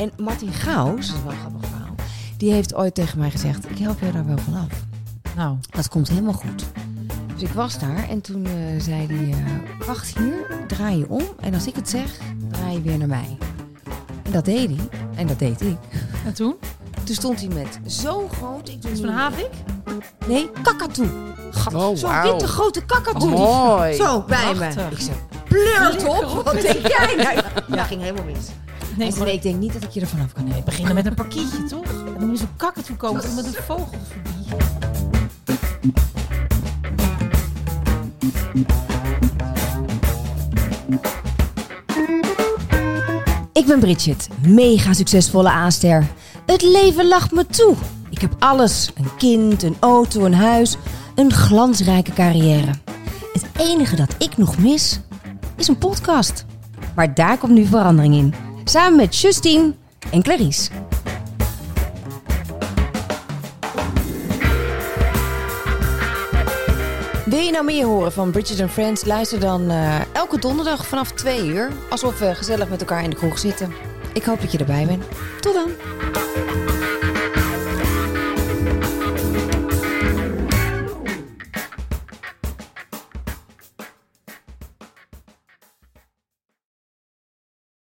En Martin Gaus, dat is wel een grappig verhaal, die heeft ooit tegen mij gezegd: Ik help jou daar wel vanaf. Nou, Dat komt helemaal goed. Dus ik was daar en toen eh, zei hij: eh, Wacht hier, draai je om. En als ik het zeg, draai je weer naar mij. En dat deed hij. En dat deed ik. en toen? Toen stond hij met zo'n groot. Ik doe Is van Havik? Nee, kakatoe. Gat, Oh, Zo'n witte grote kakatoe. Mooi. Zo, bij me. Ik zei, pleur op. Wat denk jij nou? Ja, ging helemaal mis. Nee, nee, ik denk niet dat ik je er vanaf kan we nemen. beginnen met een parkietje, toch? En dan moet je zo'n kakken toe komen toen met een. Ik ben Bridget, mega succesvolle aanster. Het leven lacht me toe. Ik heb alles. Een kind, een auto, een huis. Een glansrijke carrière. Het enige dat ik nog mis, is een podcast. Maar daar komt nu verandering in. Samen met Justine en Clarice. Wil je nou meer horen van Bridget and Friends? Luister dan eh, elke donderdag vanaf 2 uur. Alsof we gezellig met elkaar in de kroeg zitten. Ik hoop dat je erbij bent. Tot dan.